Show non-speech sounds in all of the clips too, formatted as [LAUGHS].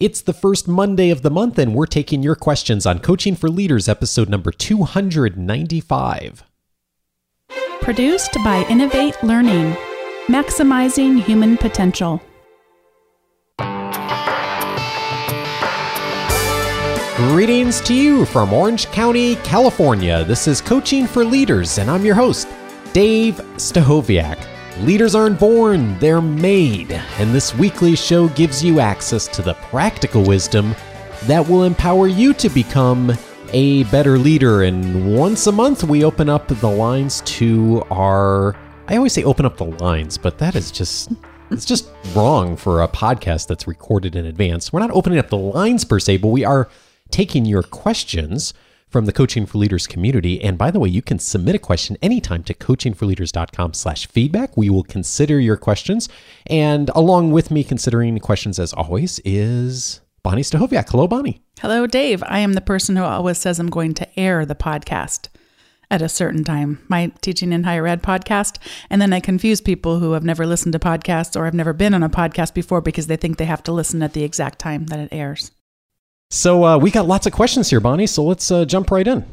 It's the first Monday of the month, and we're taking your questions on Coaching for Leaders, episode number 295. Produced by Innovate Learning, maximizing human potential. Greetings to you from Orange County, California. This is Coaching for Leaders, and I'm your host, Dave Stachowiak. Leaders aren't born, they're made. And this weekly show gives you access to the practical wisdom that will empower you to become a better leader. And once a month, we open up the lines to our. I always say open up the lines, but that is just. It's just wrong for a podcast that's recorded in advance. We're not opening up the lines per se, but we are taking your questions from the Coaching for Leaders community. And by the way, you can submit a question anytime to coachingforleaders.com slash feedback. We will consider your questions. And along with me considering questions as always is Bonnie Stachowiak. Hello, Bonnie. Hello, Dave. I am the person who always says I'm going to air the podcast at a certain time, my teaching in higher ed podcast. And then I confuse people who have never listened to podcasts or have never been on a podcast before because they think they have to listen at the exact time that it airs. So uh, we got lots of questions here, Bonnie. So let's uh, jump right in.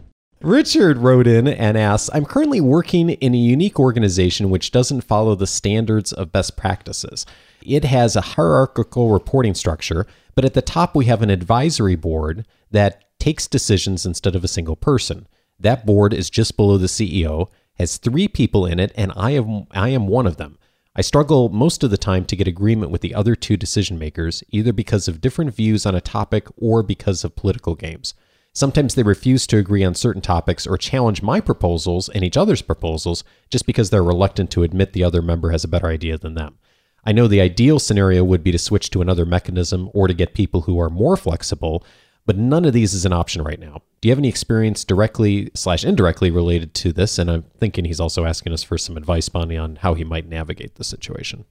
Richard wrote in and asked I'm currently working in a unique organization which doesn't follow the standards of best practices. It has a hierarchical reporting structure, but at the top we have an advisory board that takes decisions instead of a single person. That board is just below the CEO, has three people in it, and I am, I am one of them. I struggle most of the time to get agreement with the other two decision makers, either because of different views on a topic or because of political games. Sometimes they refuse to agree on certain topics or challenge my proposals and each other's proposals just because they're reluctant to admit the other member has a better idea than them. I know the ideal scenario would be to switch to another mechanism or to get people who are more flexible, but none of these is an option right now. Do you have any experience directly slash indirectly related to this? And I'm thinking he's also asking us for some advice, Bonnie, on how he might navigate the situation.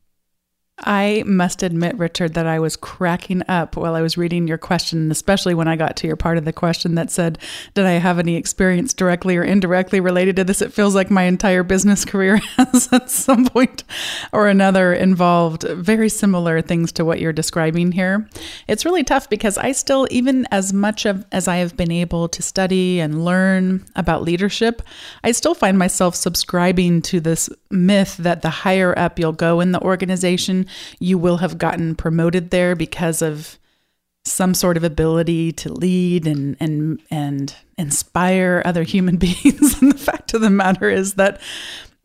I must admit, Richard, that I was cracking up while I was reading your question, especially when I got to your part of the question that said, Did I have any experience directly or indirectly related to this? It feels like my entire business career [LAUGHS] has at some point or another involved very similar things to what you're describing here. It's really tough because I still, even as much of, as I have been able to study and learn about leadership, I still find myself subscribing to this myth that the higher up you'll go in the organization, you will have gotten promoted there because of some sort of ability to lead and and and inspire other human [LAUGHS] beings. and the fact of the matter is that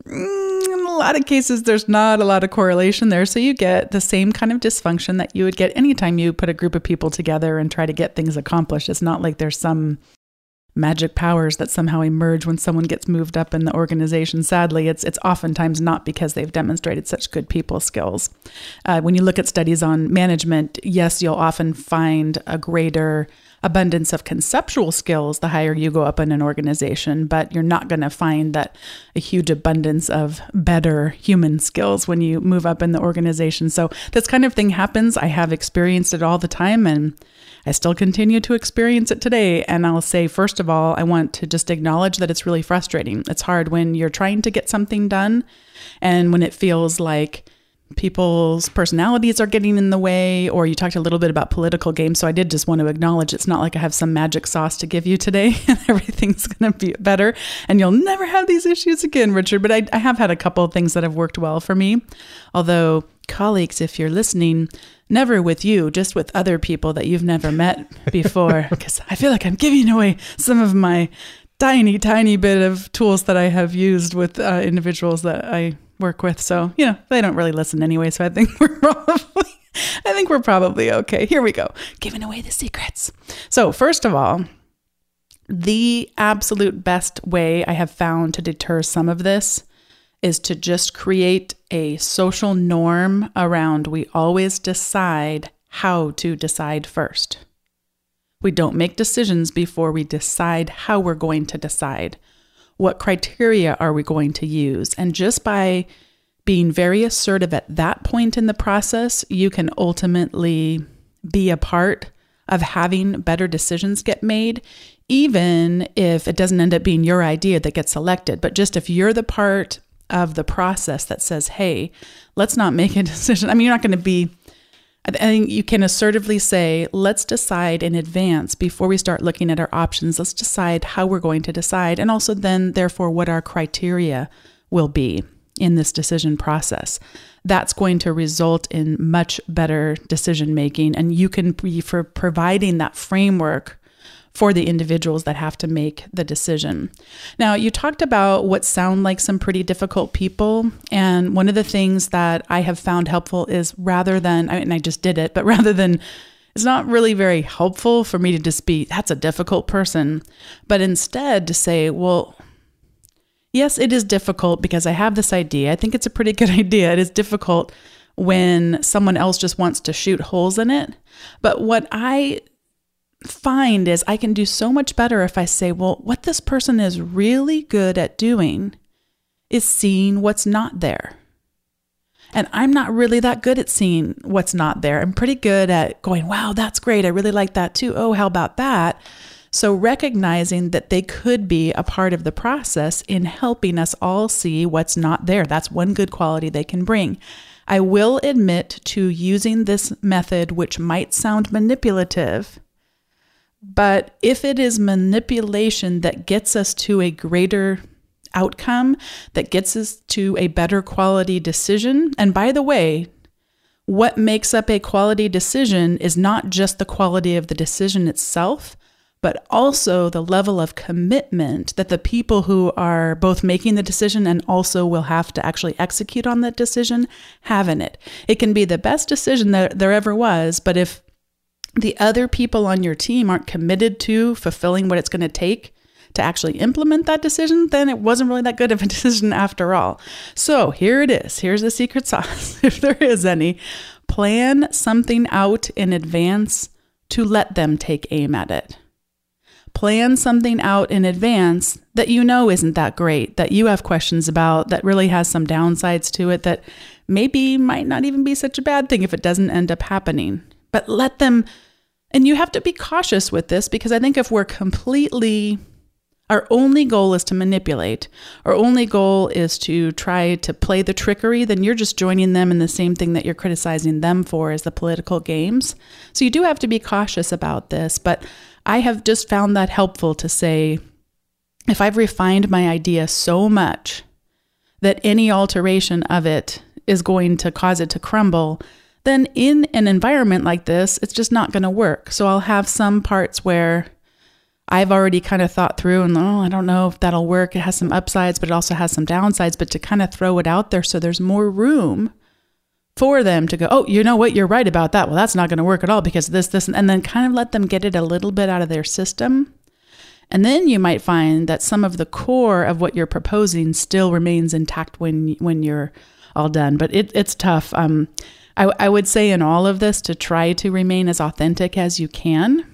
mm, in a lot of cases there's not a lot of correlation there so you get the same kind of dysfunction that you would get anytime you put a group of people together and try to get things accomplished it's not like there's some magic powers that somehow emerge when someone gets moved up in the organization. Sadly, it's it's oftentimes not because they've demonstrated such good people skills. Uh, when you look at studies on management, yes, you'll often find a greater abundance of conceptual skills the higher you go up in an organization, but you're not going to find that a huge abundance of better human skills when you move up in the organization. So this kind of thing happens. I have experienced it all the time and I still continue to experience it today. And I'll say, first of all, I want to just acknowledge that it's really frustrating. It's hard when you're trying to get something done and when it feels like people's personalities are getting in the way, or you talked a little bit about political games. So I did just want to acknowledge it's not like I have some magic sauce to give you today [LAUGHS] and everything's going to be better and you'll never have these issues again, Richard. But I, I have had a couple of things that have worked well for me. Although, colleagues, if you're listening, never with you, just with other people that you've never met [LAUGHS] before. Because I feel like I'm giving away some of my tiny, tiny bit of tools that I have used with uh, individuals that I work with. So, you know, they don't really listen anyway. So I think [LAUGHS] we're probably. I think we're probably okay. Here we go. Giving away the secrets. So, first of all, the absolute best way I have found to deter some of this is to just create a social norm around we always decide how to decide first. We don't make decisions before we decide how we're going to decide. What criteria are we going to use? And just by being very assertive at that point in the process, you can ultimately be a part of having better decisions get made, even if it doesn't end up being your idea that gets selected. But just if you're the part of the process that says, hey, let's not make a [LAUGHS] decision. I mean, you're not going to be I think you can assertively say, let's decide in advance before we start looking at our options. Let's decide how we're going to decide, and also then, therefore, what our criteria will be in this decision process. That's going to result in much better decision making, and you can be for providing that framework for the individuals that have to make the decision. Now, you talked about what sound like some pretty difficult people. And one of the things that I have found helpful is rather than, I mean, I just did it, but [LAUGHS] rather than, it's not really very helpful for me to just be, that's a difficult person, but instead to say, well, yes, it is difficult because I have this idea. I think it's a pretty [LAUGHS] good idea. It is difficult when someone else just wants to shoot holes in it. But what I find is I can do so much better if I say, well, what this person is really good at doing is seeing what's not there. And I'm not really that good at seeing what's not there. I'm pretty good at going, wow, that's great. I really like that too. Oh, how about that? So, recognizing that they could be a part of the process in helping us all see what's not there. That's one good quality they can bring. I will admit to using this method, which might sound manipulative, but if it is manipulation that gets us to a greater outcome, that gets us to a better quality decision, and by the way, what makes up a quality decision is not just the quality of the decision itself, but also the level of commitment that the people who are both making the decision and also will have to actually execute on that decision have in it. It can be the best decision that there ever was, but if the other people on your team aren't committed to fulfilling what it's going to take to actually implement that decision, then it wasn't really that good of a [LAUGHS] decision after all. So here it is. Here's the secret sauce, [LAUGHS] if there is any. Plan something out in advance to let them take aim at it. Plan something out in advance that you know isn't that great, that you have questions about, that really has some downsides to it, that maybe might not even be such a bad thing if it doesn't end up happening but let them, and you have to be cautious with this because I think if we're completely, our only goal is to manipulate, our only goal is to try to play the trickery, then you're just joining them in the same thing that you're criticizing them for as the political games. So you do have to be cautious about this, but I have just found that helpful to say, if I've refined my idea so much that any alteration of it is going to cause it to crumble, then in an environment like this, it's just not going to work. So I'll have some parts where I've already kind of thought through and, oh, I don't know if that'll work. It has some upsides, but it also has some downsides. But to kind of throw it out there so there's more room for them to go, oh, you know what? You're right about that. Well, that's not going to work at all because this, this, and then kind of let them get it a little bit out of their system. And then you might find that some of the core of what you're proposing still remains intact when when you're all done. But it, it's tough. Um, I, I would say in all of this to try to remain as authentic as you can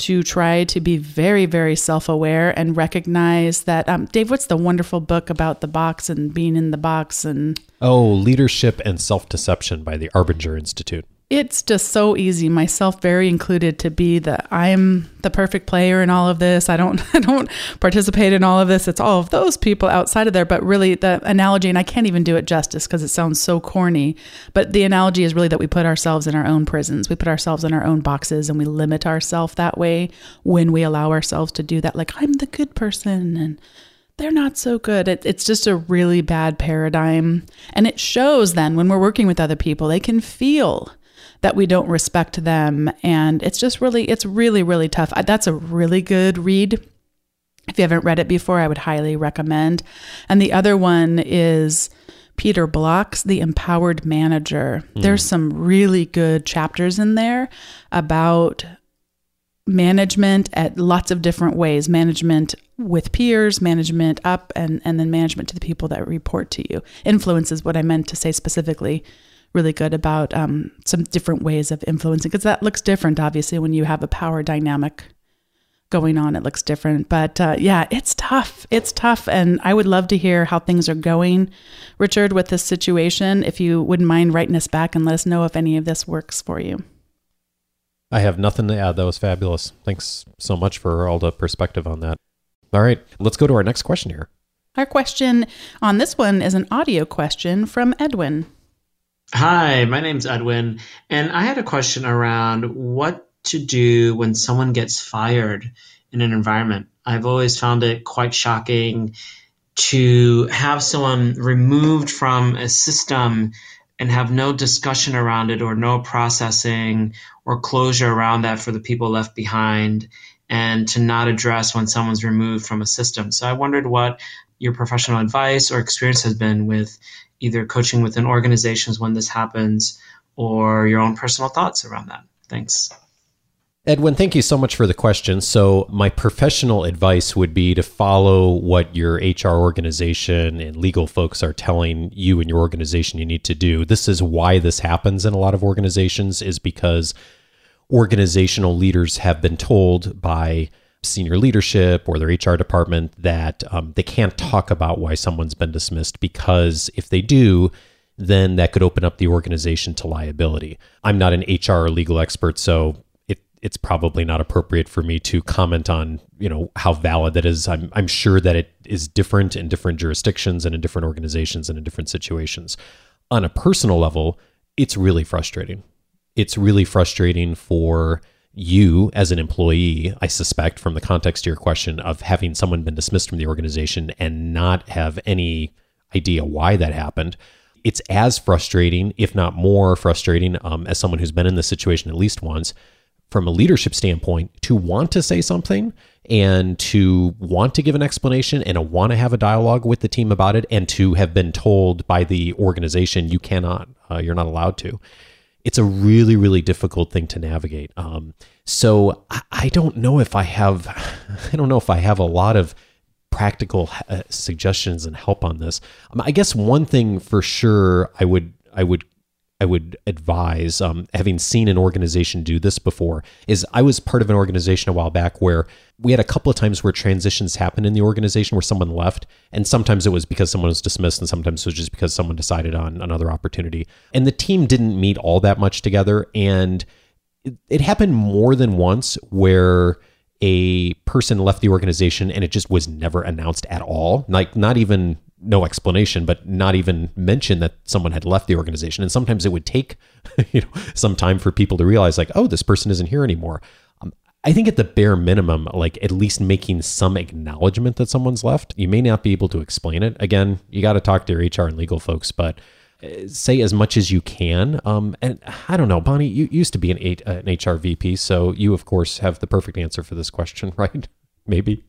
to try to be very, very self aware and recognize that. Um, Dave, what's the wonderful book about the box and being in the box? And oh, Leadership and Self Deception by the Arbinger Institute it's just so easy myself very included to be the i'm the perfect player in all of this. I don't [LAUGHS] i don't participate in all of this. It's all of those people outside of there. But really the analogy and i can't even do it justice because it sounds so corny but the analogy is really that we put ourselves in our own prisons. We put ourselves in our own boxes and we limit ourselves that way when we allow ourselves to do that. Like i'm the good person and they're not so good. It, it's just a really bad paradigm. And it shows then when we're working with other people, they can feel that we don't respect them. And it's just really, it's really, really tough. That's a really good read. If you haven't read it before, I would highly recommend. And the other one is Peter Block's The Empowered Manager. Mm. There's some really good chapters in there about management at lots of different ways management with peers management up and and then management to the people that report to you influence is what i meant to say specifically really good about um, some different ways of influencing because that looks different, obviously, when you have a power dynamic going on. It looks different. But uh, yeah, it's tough. It's tough. And I would love to hear how things are going, Richard, with this situation. If you wouldn't mind writing us back and let us know if any of this works for you. I have nothing to add. That was fabulous. Thanks so much for all the perspective on that. All right, let's go to our next question here. Our question on this one is an audio question from Edwin. Hi, my name's Edwin, and I had a question around what to do when someone gets fired in an environment. I've always found it quite shocking to have someone removed from a system and have no discussion around it or no processing or closure around that for the people left behind and to not address when someone's removed from a system. So I wondered what your professional advice or experience has been with either coaching within organizations when this happens or your own personal thoughts around that. Thanks. Edwin, thank you so much for the question. So, my professional advice would be to follow what your HR organization and legal folks are telling you and your organization you need to do. This is why this happens in a lot of organizations is because organizational leaders have been told by senior leadership or their HR department that um, they can't talk about why someone's been dismissed because if they do, then that could open up the organization to liability. I'm not an HR or legal expert, so it, it's probably not appropriate for me to comment on you know how valid that is. I'm i'm sure that it is different in different jurisdictions and in different organizations and in different situations. On a personal level it's really frustrating. It's really frustrating for you as an employee i suspect from the context of your question of having someone been dismissed from the organization and not have any idea why that happened it's as frustrating if not more frustrating um, as someone who's been in this situation at least once from a leadership standpoint to want to say something and to want to give an explanation and to want to have a dialogue with the team about it and to have been told by the organization you cannot uh, you're not allowed to it's a really really difficult thing to navigate. Um, so I, I, don't know if i have [LAUGHS] i don't know if i have a lot of practical uh, suggestions and help on this. Um, i guess one thing for sure i would i would I would advise, um, having seen an organization do this before, is I was part of an organization a while back where we had a couple of times where transitions happened in the organization where someone left, and sometimes it was because someone was dismissed, and sometimes it was just because someone decided on another opportunity. And the team didn't meet all that much together, and it, it happened more than once where a person left the organization and it just was never announced at all like not even no explanation, but not even mention that someone had left the organization. And sometimes it would take, [LAUGHS] you know, some time for people to realize, like, oh, this person isn't here anymore. Um, I think at the bare minimum, like at least making some acknowledgement that someone's left. You may not be able to explain it. Again, you got to talk to your HR and legal folks, but uh, say as much as you can. Um, and I don't know, Bonnie, you used to be an, an HR VP, so you of course have the perfect answer for this question, [LAUGHS] right? Maybe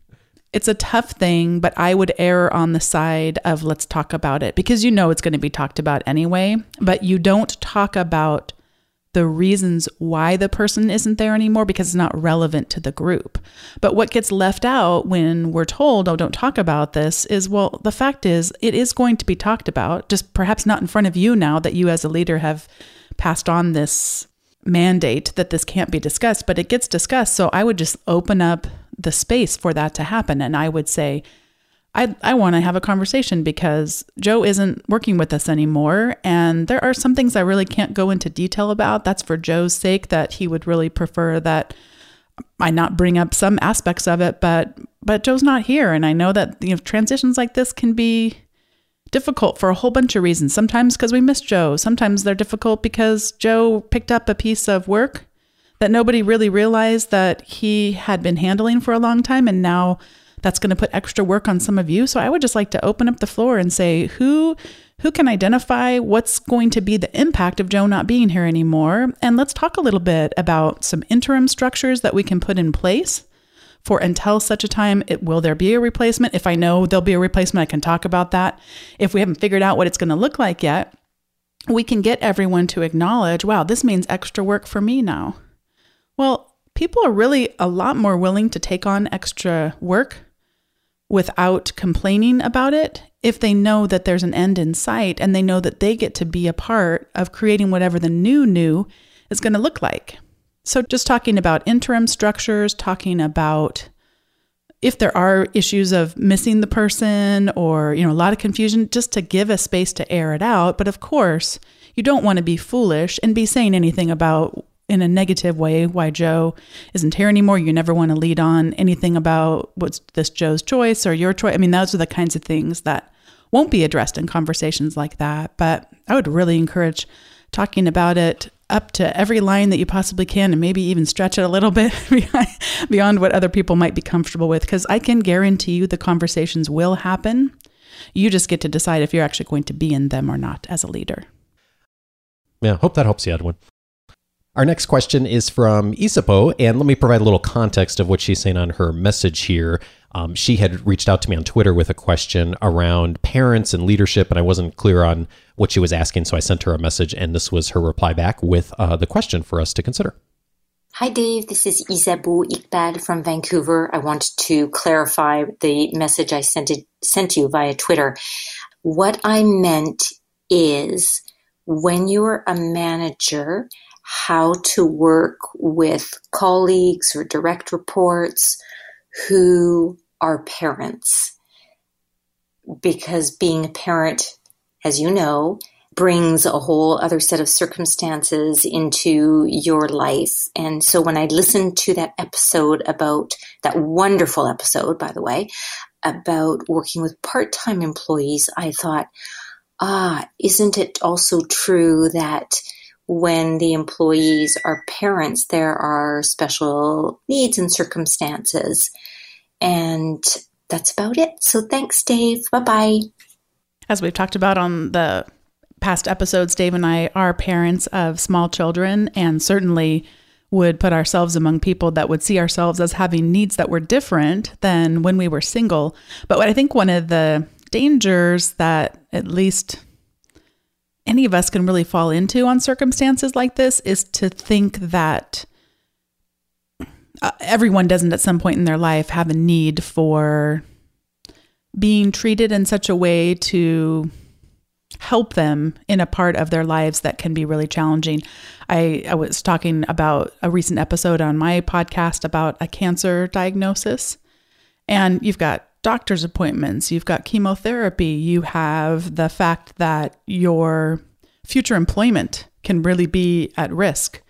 it's a tough thing, but I would err on the side of let's talk about it because you know it's going to be talked about anyway, but you don't talk about the reasons why the person isn't there anymore because it's not relevant to the group. But what gets left out when we're told, oh, don't talk about this, is well, the fact is it is going to be talked about, just perhaps not in front of you now that you as a leader have passed on this mandate that this can't be discussed, but it gets discussed. So I would just open up the space for that to happen. And I would say, I, I want to have a conversation because Joe isn't working with us anymore. And there are some things I really can't go into detail about. That's for Joe's sake, that he would really prefer that I not bring up some aspects of it, but but Joe's not here. And I know that you know transitions like this can be difficult for a whole bunch of reasons. Sometimes because we miss Joe. Sometimes they're difficult because Joe picked up a piece of work that nobody really realized that he had been handling for a long time and now that's going to put extra work on some of you. So I would just like to open up the floor and say who who can identify what's going to be the impact of Joe not being here anymore? And let's talk a little bit about some interim structures that we can put in place for until such a time. It will there be a replacement? If i know there'll be a replacement i can talk about that. If we haven't figured out what it's going to look like yet we can get everyone to acknowledge wow this means extra work for me now well, people are really a lot more willing to take on extra work without complaining about it if they know that there's an end in sight and they know that they get to be a part of creating whatever the new new is going to look like. So, just talking about interim structures, talking about if there are issues of missing the person or you know a lot of confusion just to give a space to air it out but of course you don't want to be foolish and be saying anything about in a negative way why Joe isn't here anymore. You never want to lead on anything about what's this Joe's choice or your choice. I mean, those are the kinds of things that won't be addressed in conversations like that. But I would really encourage talking about it up to every line that you possibly can and maybe even stretch it a little bit [LAUGHS] beyond what other people might be comfortable with because I can guarantee you the conversations will happen. You just get to decide if you're actually going to be in them or not as a leader. Yeah, hope that helps you, Edwin. Our next question is from Isabeau, and let me provide a little context of what she's saying on her message here. Um, she had reached out to me on Twitter with a question around parents and leadership, and I wasn't clear on what she was asking, so I sent her a message, and this was her reply back with uh, the question for us to consider. Hi, Dave. This is Isabeau Iqbal from Vancouver. I want to clarify the message I sent, it, sent you via Twitter. What I meant is when you're a manager, how to work with colleagues or direct reports who are parents. Because being a parent, as you know, brings a whole other set of circumstances into your life. And so when I listened to that episode about that wonderful episode, by the way, about working with part time employees, I thought, ah, isn't it also true that when the employees are parents, there are special needs and circumstances. And that's about it. So thanks, Dave. Bye bye. As we've talked about on the past episodes, Dave and I are parents of small children and certainly would put ourselves among people that would see ourselves as having needs that were different than when we were single. But what I think one of the dangers that at least any of us can really fall into on circumstances like this is to think that uh, everyone doesn't at some point in their life have a need for being treated in such a way to help them in a part of their lives that can be really challenging. I, I was talking about a recent episode on my podcast about a cancer diagnosis, and you've got doctor's appointments, you've got chemotherapy, you have the fact that your future employment can really be at risk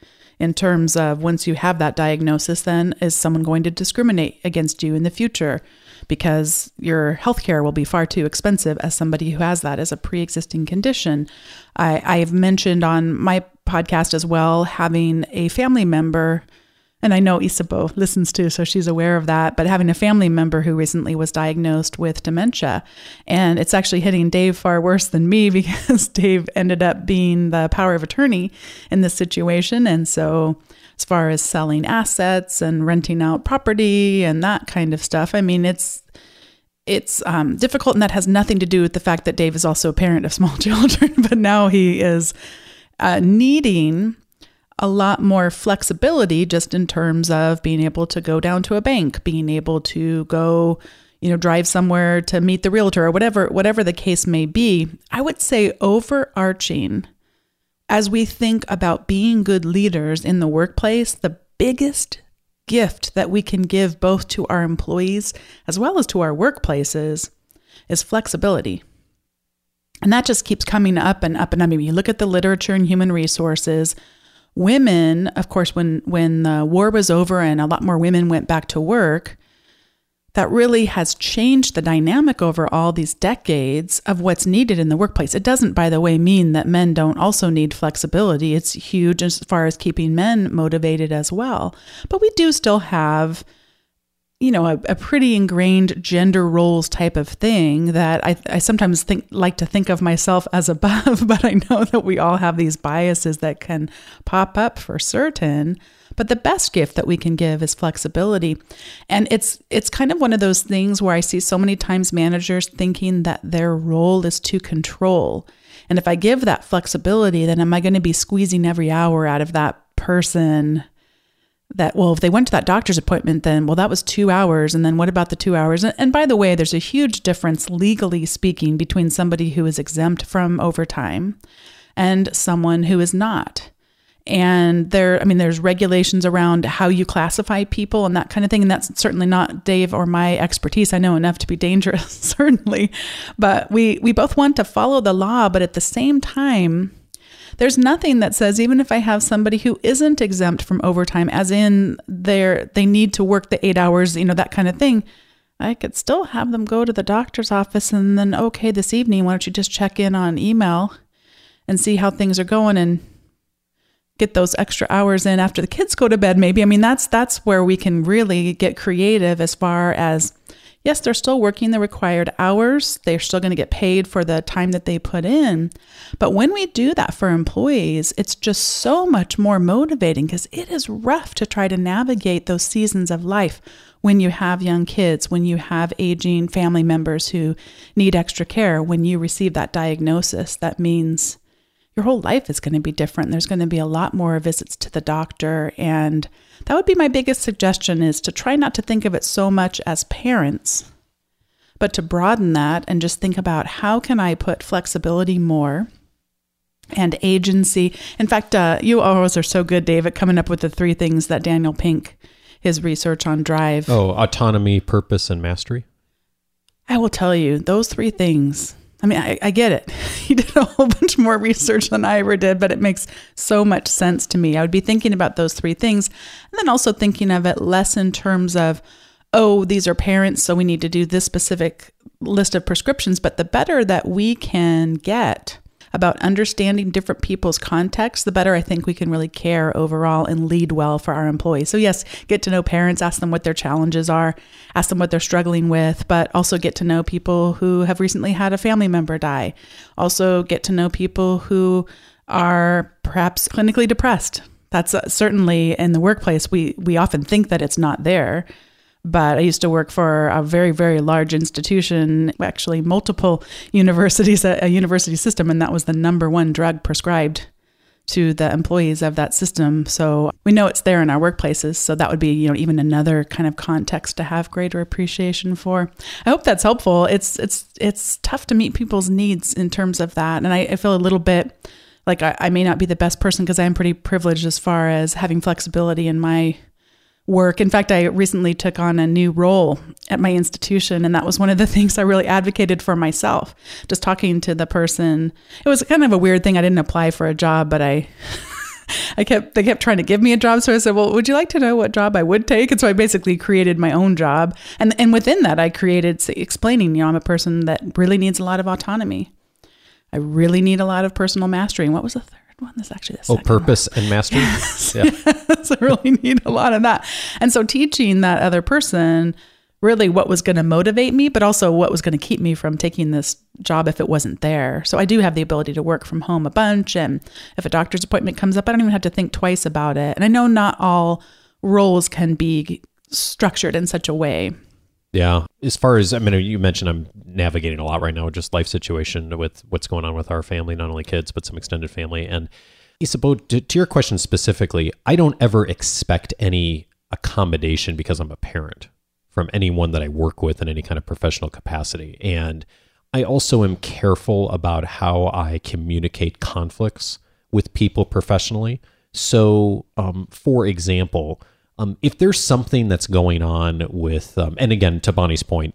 in terms of once you have that diagnosis, then is someone going to discriminate against you in the future because your healthcare will be far too expensive as somebody who has that as a pre existing condition. I, I've mentioned on my podcast as well having a family member and I know Isabeau listens to, so she's aware of that. But having a family member who recently was diagnosed with dementia, and it's actually hitting Dave far worse than me [LAUGHS] because Dave ended up being the power of attorney in this situation. And so, as far as selling assets and renting out property and that kind of stuff, I mean, it's it's um, difficult, and that has nothing to do with the fact that Dave is also a parent of small [LAUGHS] children. but now he is uh, needing a lot more flexibility just in terms of being able to go down to a bank, being able to go, you know, drive somewhere to meet the realtor or whatever whatever the case may be. I would say overarching as we think about being good leaders in the workplace, the biggest gift that we can give both to our employees as well as to our workplaces is flexibility. And that just keeps coming up and up and up. I mean, you look at the literature and human resources, women, of course, when when the war was over and a lot more women went back to work, that really has changed the dynamic over all these decades of what's needed in the workplace. It doesn't, by the way, mean that men don't also need flexibility. It's huge as far as keeping men motivated as well. But we do still have you know, a, a, pretty ingrained gender roles type of thing that I, I sometimes think like to think of myself as above, [LAUGHS] but I know that we all have these biases that can pop up for certain. But the best gift that we can give is flexibility. And it's it's kind of one of those things where I see so many times managers thinking that their role is to control. And if I give that flexibility, then am I going to be squeezing every hour out of that person that well if they went to that doctor's appointment then well that was two hours and then what about the two hours? And, and by the way there's a huge difference legally speaking between somebody who is exempt from overtime and someone who is not. And there i mean there's regulations around how you classify people and that kind of thing and that's certainly not dave or my expertise. I know enough to be dangerous [LAUGHS] certainly. But we we both want to follow the law but at the same time there's nothing that says even if I have somebody who isn't exempt from overtime, as in they they need to work the eight hours, you know, that kind of thing. I could still have them go to the doctor's office and then, okay, this evening, why don't you just check in on email and see how things are going and get those extra hours in after the kids go to bed maybe i mean that's that's where we can really get creative as far as yes they're still working the required hours. They're still going to get paid for the time that they put in. But when we do that for employees it's just so much more motivating because it is rough to try to navigate those seasons of life when you have young kids when you have aging family members who need extra care when you receive that diagnosis. That means your whole life is going to be different. There's going to be a lot more visits to the doctor and that would be my biggest suggestion is to try not to think of it so much as parents, but to broaden that and just think about how can I put flexibility more and agency. In fact, uh, you always are so good, David, coming up with the three things that Daniel Pink, his research on drive. Oh, autonomy, purpose, and mastery. I will tell you, those three things I mean, I, I, get it. [LAUGHS] He did a whole bunch more research than I ever did, but it makes so much sense to me. I would be thinking about those three things and then also thinking of it less in terms of, oh, these are parents, so we need to do this specific list of prescriptions, but the better that we can get about understanding different people's contexts, the better I think we can really care overall and lead well for our employees. So, yes, get to know parents, ask them what their challenges are, ask them what they're struggling with, but also get to know people who have recently had a family member die. Also, get to know people who are perhaps clinically depressed. That's uh, certainly in the workplace. We we often think that it's not there, but I used to work for a very, very large institution, actually multiple [LAUGHS] universities, a, university system, and that was the number one drug prescribed to the employees of that system. So we know it's there in our workplaces. So that would be, you know, even another kind of context to have greater appreciation for. I hope that's helpful. It's it's it's tough to meet people's needs in terms of that. And I, I feel a little bit like I, I may not be the best person because I'm pretty privileged as far as having flexibility in my work. In fact, I recently took on a new role at my institution, and that was one of the [LAUGHS] things I really advocated for myself. Just talking to the person, it was kind of a weird thing. I didn't apply for a job, but I. [LAUGHS] I kept they kept trying to give me a job, so I said, "Well, would you like to know what job I would take?" And so I basically created my own job, and and within that, I created explaining, you know, I'm a person that really needs a lot of autonomy. I really need a lot of personal mastery. And what was the third? One. Actually the oh, purpose one. and mastery. [LAUGHS] Yes. [LAUGHS] Yeah. [LAUGHS] yes, I really need a lot of that. And so teaching that other person really what was going to motivate me, but also what was going to keep me from taking this job if it wasn't there. So I do have the ability to work from home a bunch. And if a doctor's appointment comes up, I don't even have to think twice about it. And I know not all roles can be structured in such a way. Yeah. As far as, I mean, you mentioned I'm navigating a lot right now, just life situation with what's going on with our family, not only kids, but some extended family. And Isabeau, to, to your question specifically, I don't ever expect any accommodation because I'm a parent from anyone that I work with in any kind of professional capacity. And I also am careful about how I communicate conflicts with people professionally. So, um, for example, um, if there's something that's going on with, um, and again, to Bonnie's point,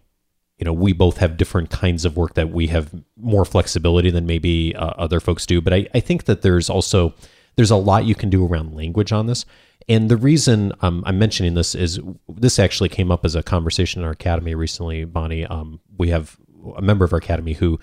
you know, we both have different kinds of work that we have more flexibility than maybe uh, other folks do. But I, I think that there's also there's a lot you can do around language on this. And the reason um, I'm mentioning this is this actually came up as a conversation in our academy recently, Bonnie. Um, we have a member of our academy who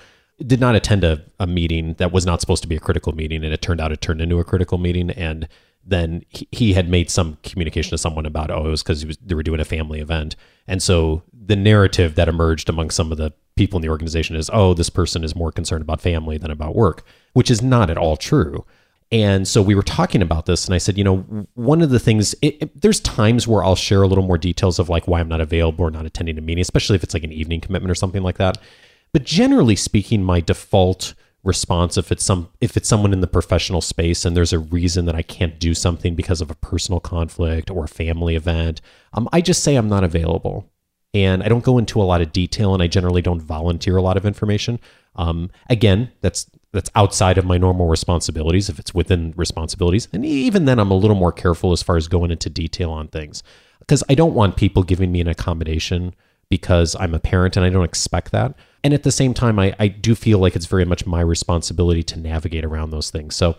did not attend a, a meeting that was not supposed to be a critical meeting, and it turned out it turned into a critical meeting. And then he, he had made some communication to someone about oh it was because they were doing a family event. And so the narrative that emerged among some of the people in the organization is oh this person is more concerned about family than about work which is not at all true. And so we were talking about this and i said you know one of the things it, it, there's times where i'll share a little more details of like why i'm not available or not attending a meeting especially if it's like an evening commitment or something like that. But generally speaking my default response if it's some if it's someone in the professional space and there's a reason that I can't do something because of a personal conflict or a family event, um, I just say I'm not available. And I don't go into a lot of detail and I generally don't volunteer a lot of information. Um, again, that's that's outside of my normal responsibilities if it's within responsibilities. And even then I'm a little more careful as far as going into detail on things because I don't want people giving me an accommodation because I'm a parent and I don't expect that. And at the same time, I, I do feel like it's very much my responsibility to navigate around those things. So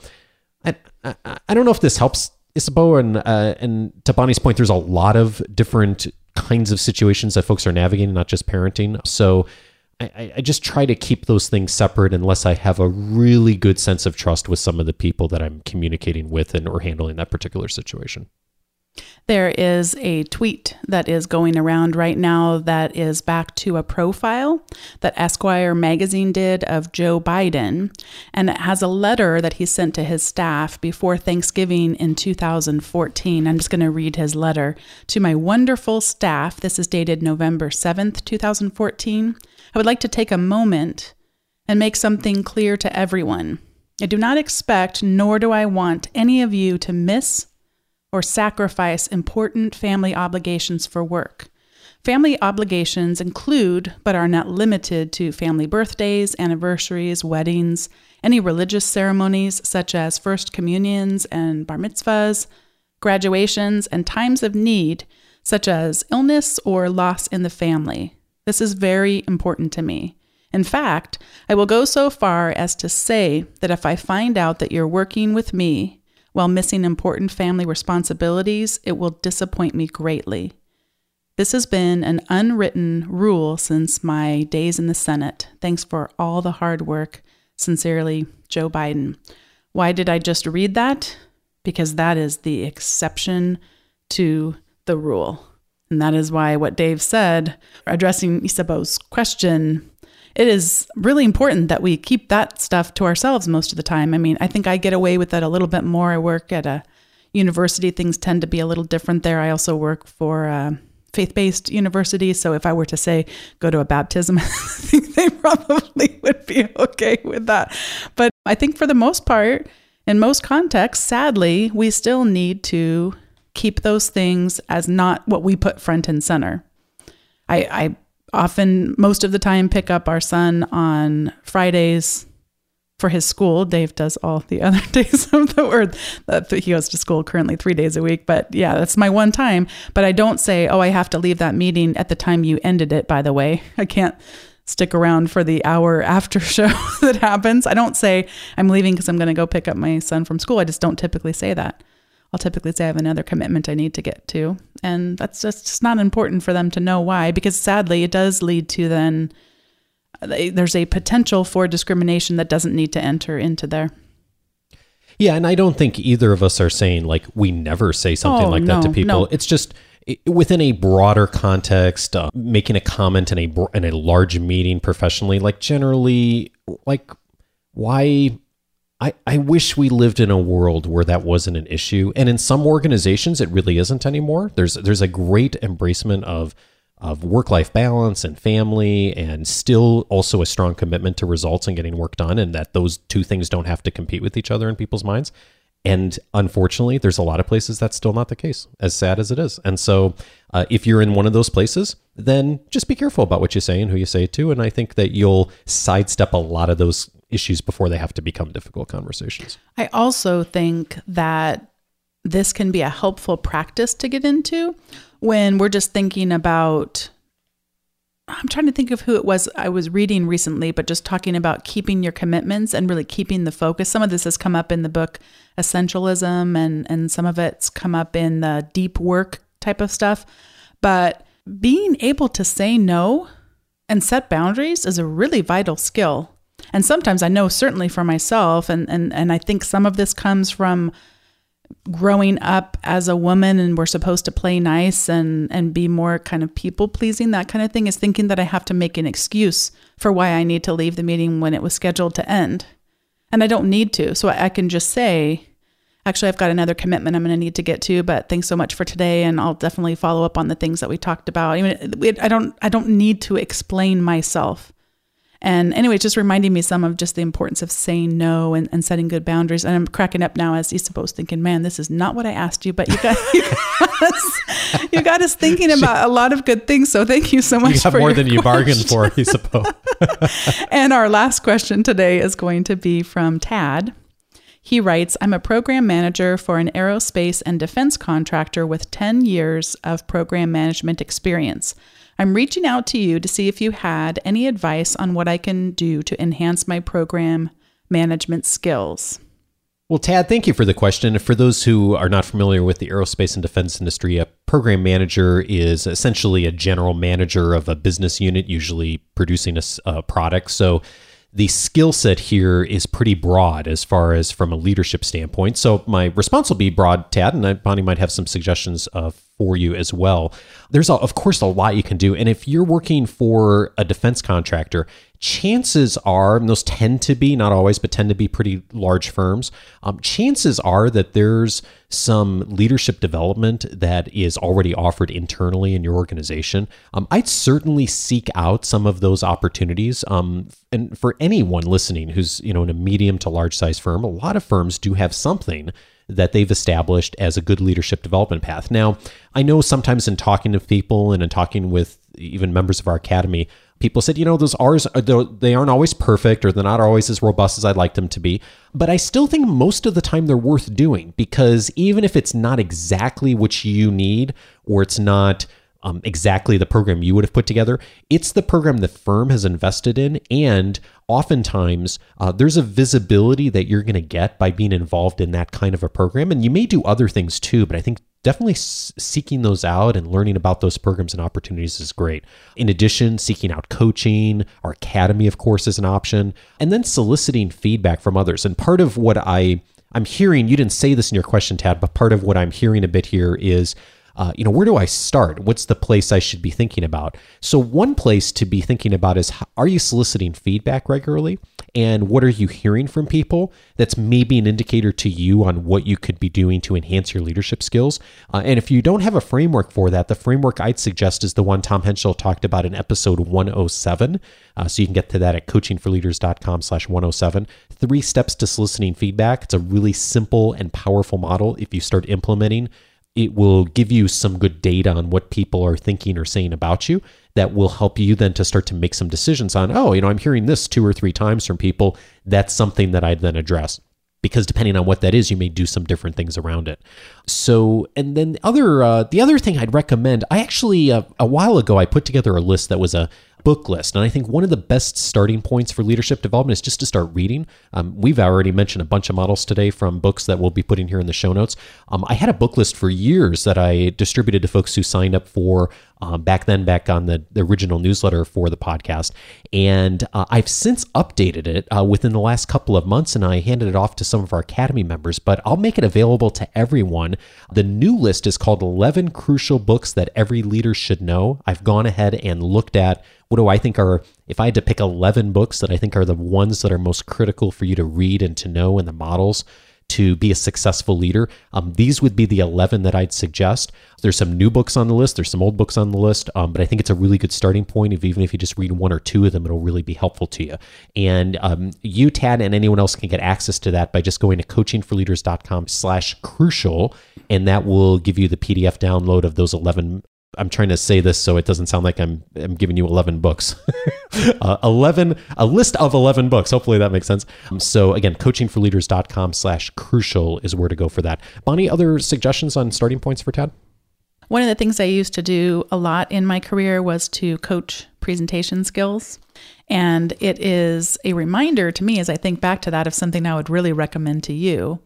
I, I, I don't know if this helps Isabeau, and uh, and to Bonnie's point, there's a lot of different kinds of situations that folks are navigating, not just parenting. So I, I just try to keep those things separate unless I have a really good sense of trust with some of the people that I'm communicating with and or handling that particular situation. There is a tweet that is going around right now that is back to a profile that Esquire magazine did of Joe Biden. And it has a letter that he sent to his staff before Thanksgiving in 2014. I'm just going to read his letter. To my wonderful staff, this is dated November 7th, 2014. I would like to take a moment and make something clear to everyone. I do not expect, nor do I want any of you to miss or sacrifice important family obligations for work. Family obligations include, but are not limited to, family birthdays, anniversaries, weddings, any religious ceremonies such as first communions and bar mitzvahs, graduations, and times of need such as illness or loss in the family. This is very important to me. In fact, I will go so far as to say that if I find out that you're working with me while missing important family responsibilities, it will disappoint me greatly. This has been an unwritten rule since my days in the Senate. Thanks for all the hard work. Sincerely, Joe Biden. Why did I just read that? Because that is the exception to the rule. And that is why what Dave said, addressing Isabeau's question, it is really important that we keep that stuff to ourselves most of the time. I mean, I think I get away with that a little bit more. I work at a university, things tend to be a little different there. I also work for a faith based university. So if I were to say go to a baptism, [LAUGHS] I think they probably would be okay with that. But I think for the most part, in most contexts, sadly, we still need to keep those things as not what we put front and center. I, I often, most of the time, pick up our son on Fridays for his school. Dave does all the [LAUGHS] other days of the word. He goes to school currently three days a week. But yeah, that's my one time. But I don't say, oh, I have to leave that meeting at the time you ended it, by the way. [LAUGHS] I can't stick around for the hour after [LAUGHS] show that happens. I don't say, I'm leaving because I'm going to go pick up my son from school. I just don't typically say that. I'll typically say I have another commitment I need to get to. And that's just, just not important for them to know why, because sadly, it does lead to then there's a potential for discrimination that doesn't need to enter into there. Yeah, and I don't think either of us are saying like we never say something Oh, like no, that to people. no. It's just within a broader context, uh, making a comment in a in a large meeting professionally, like generally, like why. I, I wish we lived in a world where that wasn't an issue, and in some organizations, it really isn't anymore. There's there's a great embracement of of work life balance and family, and still also a strong commitment to results and getting work done, and that those two things don't have to compete with each other in people's minds. And unfortunately, there's a lot of places that's still not the case, as sad as it is. And so, uh, if you're in one of those places, then just be careful about what you say and who you say it to. And I think that you'll sidestep a lot of those issues before they have to become difficult conversations. I also think that this can be a helpful practice to get into when we're just thinking about. I'm trying to think of who it was I was reading recently, but just talking about keeping your commitments and really keeping the focus. Some of this has come up in the book Essentialism, and, and some of it's come up in the deep work type of stuff. But being able to say no and set boundaries is a really vital skill. And sometimes I know certainly for myself, and, and, and I think some of this comes from growing up as a woman and we're supposed to play nice and, and be more kind of people pleasing, that kind of thing, is thinking that I have to make an excuse for why I need to leave the meeting when it was scheduled to end. And I don't need to. So I can just say, actually, I've got another commitment I'm going to need to get to, but thanks so much for today. And I'll definitely follow up on the things that we talked about. Even I don't, I don't need to explain myself. And anyway, just reminding me some of just the importance of saying no and, and setting good boundaries. And I'm cracking up now as Isabeau's thinking, man, this is not what I asked you, but you got, [LAUGHS] you got, us, you got us thinking about a lot of good things. So thank you so much You got for more than you bargained for, I suppose. [LAUGHS] And our last question today is going to be from Tad. He writes I'm a program manager for an aerospace and defense contractor with 10 years of program management experience. I'm reaching out to you to see if you had any advice on what I can do to enhance my program management skills. Well, Tad, thank you for the question. For those who are not familiar with the aerospace and defense industry, a program manager is essentially a general manager of a business unit, usually producing a, a product. So the skill set here is pretty broad as far as from a leadership standpoint. So my response will be broad, Tad, and Bonnie might have some suggestions uh, for you as well. There's, a, of course, a lot you can do. And if you're working for a defense contractor, chances are, those tend to be, not always, but tend to be pretty large firms, um, chances are that there's some leadership development that is already offered internally in your organization. Um, I'd certainly seek out some of those opportunities. Um, and for anyone listening who's, you know, in a medium to large size firm, a lot of firms do have something that they've established as a good leadership development path. Now, I know sometimes in talking to people and in talking with even members of our academy, people said, you know, those R's, they aren't always perfect or they're not always as robust as I'd like them to be. But I still think most of the time they're worth doing because even if it's not exactly what you need or it's not um, exactly the program you would have put together, it's the program the firm has invested in. And oftentimes uh, there's a visibility that you're going to get by being involved in that kind of a program. And you may do other things too, but I think definitely seeking those out and learning about those programs and opportunities is great. In addition, seeking out coaching, our academy, of course, is an option, and then soliciting feedback from others. And part of what I I'm hearing, you didn't say this in your question, Tad, but part of what I'm hearing a bit here is uh, you know, where do I start? What's the place I should be thinking about? So, one place to be thinking about is are you soliciting feedback regularly? And what are you hearing from people? That's maybe an indicator to you on what you could be doing to enhance your leadership skills. Uh, and if you don't have a framework for that, the framework I'd suggest is the one Tom Henschel talked about in episode 107. Uh, so you can get to that at coachingforleaders.com slash 107. Three steps to soliciting feedback. It's a really simple and powerful model if you start implementing it will give you some good data on what people are thinking or saying about you that will help you then to start to make some decisions on oh you know i'm hearing this two or three times from people. That's something that i'd then address because depending on what that is you may do some different things around it. So and then the other uh, the other thing i'd recommend i actually uh, a while ago i put together a list that was a book list. And I think one of the best starting points for leadership development is just to start reading. Um, we've already mentioned a bunch of models today from books that we'll be putting here in the show notes. Um, I had a book list for years that I distributed to folks who signed up for um, back then, back on the, the, original newsletter for the podcast. And uh, I've since updated it uh, within the last couple of months and I handed it off to some of our Academy members, but I'll make it available to everyone. The new list is called 11 Crucial Books That Every Leader Should Know. I've gone ahead and looked at what do I think are, if I had to pick 11 books that I think are the ones that are most critical for you to read and to know in the models to be a successful leader, um, these would be the 11 that I'd suggest. There's some new books on the list, there's some old books on the list, um, but I think it's a really good starting point. If even if you just read one or two of them, it'll really be helpful to you. And um, you, Tad, and anyone else can get access to that by just going to coachingforleaders.com slash crucial, and that will give you the PDF download of those 11 I'm trying to say this so it doesn't sound like I'm I'm giving you 11 books. [LAUGHS] uh, 11 a list of 11 books. Hopefully that makes sense. Um, so again, coachingforleaders.com/crucial is where to go for that. Bonnie, other suggestions on starting points for Tad? One of the things I used to do a lot in my career was to coach presentation skills. And it is a reminder to me as I think back to that of something I would really recommend to you.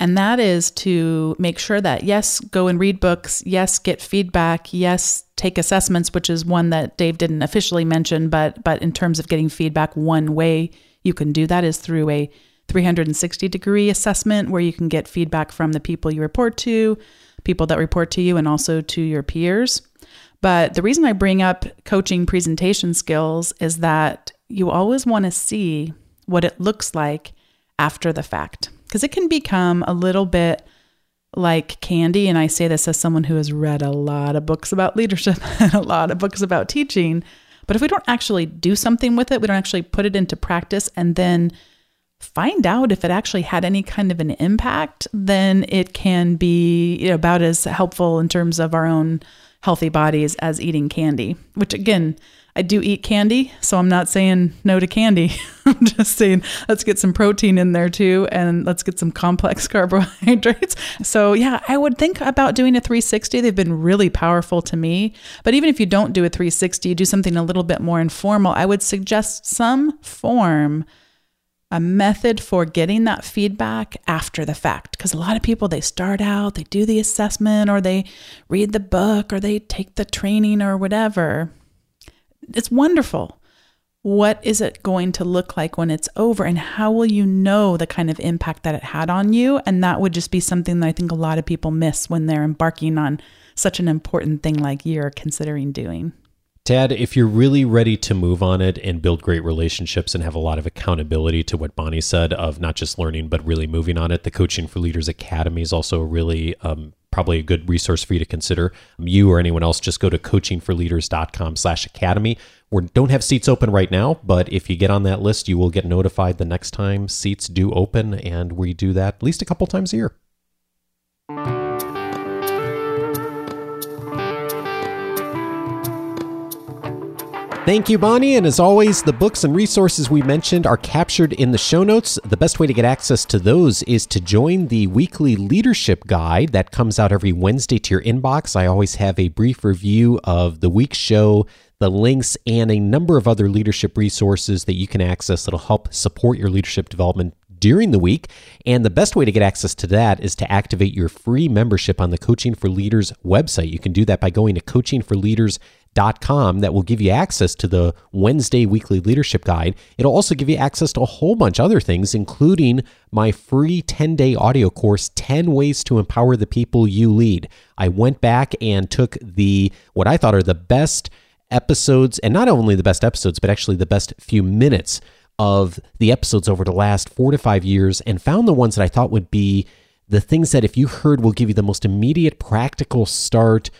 And that is to make sure that, yes, go and read books, yes, get feedback, yes, take assessments, which is one that Dave didn't officially mention, but but in terms of getting feedback, one way you can do that is through a 360 degree assessment where you can get feedback from the people you report to, people that report to you, and also to your peers. But the reason I bring up coaching presentation skills is that you always want to see what it looks like after the fact because it can become a little bit like candy. And I say this as someone who has read a lot of books about leadership [LAUGHS] and a lot of books about teaching. But if we don't actually do something with it, we don't actually put it into practice and then find out if it actually had any kind of an impact, then it can be about as helpful in terms of our own healthy bodies as eating candy, which again, I do eat candy, so I'm not saying no to candy. [LAUGHS] I'm just saying let's get some protein in there too and let's get some complex [LAUGHS] carbohydrates. So, yeah, I would think about doing a 360. They've been really powerful to me. But even if you don't do a 360, you do something a little bit more informal, I would suggest some form a method for getting that feedback after the fact. Because a lot of people, they start out, they do the assessment, or they read the book, or they take the training, or whatever. It's wonderful. What is it going to look like when it's over? And how will you know the kind of impact that it had on you? And that would just be something that I think a lot of people miss when they're embarking on such an important thing like you're considering doing. Tad, if you're really ready to move on it and build great relationships and have a lot of accountability to what Bonnie said of not just learning, but really moving on it, the Coaching for Leaders Academy is also a really um, probably a good resource for you to consider. Um, you or anyone else, just go to coachingforleaders.com slash academy. We don't have seats open right now, but if you get on that list, you will get notified the next time seats do open, and we do that at least a couple times a year. Thank you, Bonnie. And as always, the books and resources we mentioned are captured in the show notes. The best way to get access to those is to join the weekly leadership guide that comes out every Wednesday to your inbox. I always have a brief review of the week's show, the links, and a number of other leadership resources that you can access that'll help support your leadership development during the week. And the best way to get access to that is to activate your free membership on the Coaching for Leaders website. You can do that by going to coachingforleaders.com com that will give you access to the Wednesday weekly leadership guide. It'll also give you access to a whole bunch of other things, including my free 10 day audio course, 10 Ways to Empower the People You Lead. I went back and took the, what I thought are the best episodes, and not only the best episodes, but actually the best few minutes of the episodes over the last four to five years, and found the ones that I thought would be the things that if you heard will give you the most immediate practical start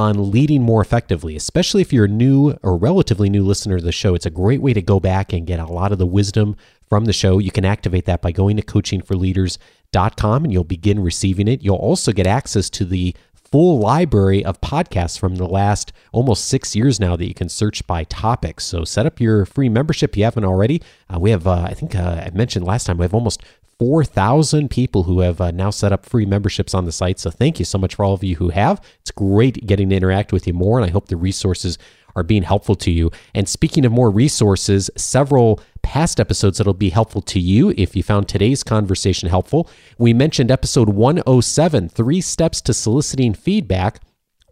on leading more effectively, especially if you're a new or relatively new listener to the show. It's a great way to go back and get a lot of the wisdom from the show. You can activate that by going to coachingforleaders.com and you'll begin receiving it. You'll also get access to the full library of podcasts from the last almost six years now that you can search by topics. So set up your free membership if you haven't already. Uh, we have, uh, I think uh, I mentioned last time, we have almost 4,000 people who have uh, now set up free memberships on the site. So thank you so much for all of you who have. It's great getting to interact with you more, and I hope the resources are being helpful to you. And speaking of more resources, several past episodes that'll be helpful to you if you found today's conversation helpful. We mentioned episode 107, Three Steps to Soliciting Feedback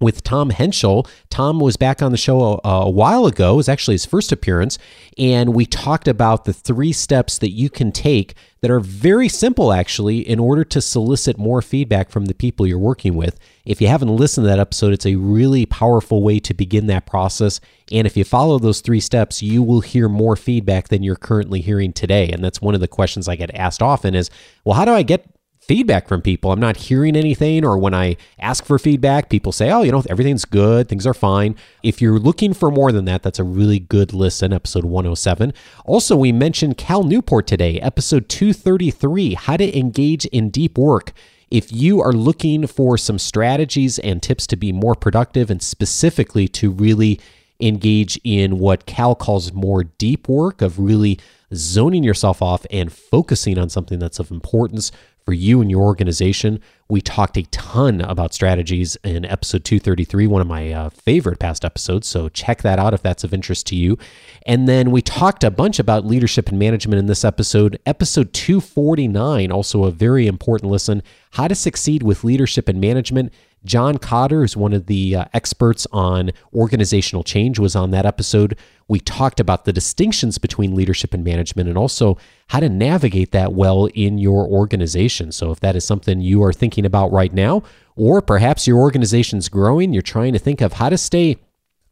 with Tom Henschel. Tom was back on the show a, a, while ago. It was actually his first appearance. And we talked about the three steps that you can take that are very simple, actually, in order to solicit more feedback from the people you're working with. If you haven't listened to that episode, it's a really powerful way to begin that process. And if you follow those three steps, you will hear more feedback than you're currently hearing today. And that's one of the questions I get asked often is, well, how do I get feedback from people. I'm not hearing anything, or when I ask for feedback, people say, oh, you know, everything's good, things are fine. If you're looking for more than that, that's a really good listen, episode 107. Also, we mentioned Cal Newport today, episode 233 How to Engage in Deep Work. If you are looking for some strategies and tips to be more productive and specifically to really engage in what Cal calls more deep work of really zoning yourself off and focusing on something that's of importance for you and your organization. We talked a ton about strategies in episode 233, one of my uh, favorite past episodes. So check that out if that's of interest to you. And then we talked a bunch about leadership and management in this episode. Episode 249, also a very important listen How to Succeed with Leadership and Management. John Kotter is one of the uh, experts on organizational change was on that episode. We talked about the distinctions between leadership and management and also how to navigate that well in your organization. So if that is something you are thinking about right now or perhaps your organization's growing, you're trying to think of how to stay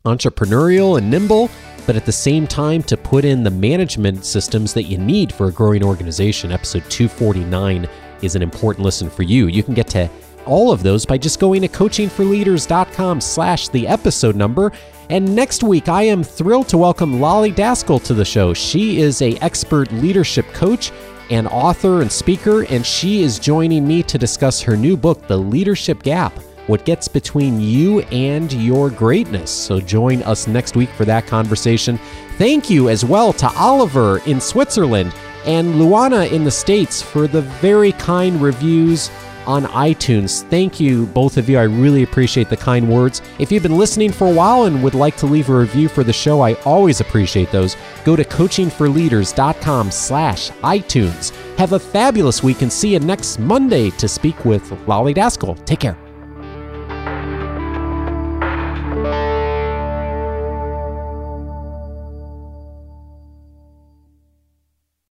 entrepreneurial and nimble, but at the same time to put in the management systems that you need for a growing organization. Episode 249 is an important listen for you. You can get to all of those by just going to coachingforleaders.com slash the episode number. And next week, I am thrilled to welcome Lolly Daskal to the show. She is a expert leadership coach and author and speaker, and she is joining me to discuss her new book, The Leadership Gap What Gets Between You and Your Greatness. So join us next week for that conversation. Thank you as well to Oliver in Switzerland and Luana in the States for the very kind reviews on iTunes. Thank you, both of you. I really appreciate the kind words. If you've been listening for a while and would like to leave a review for the show, I always appreciate those. Go to coachingforleaders.com slash iTunes. Have a fabulous week and see you next Monday to speak with Lolly Daskal. Take care.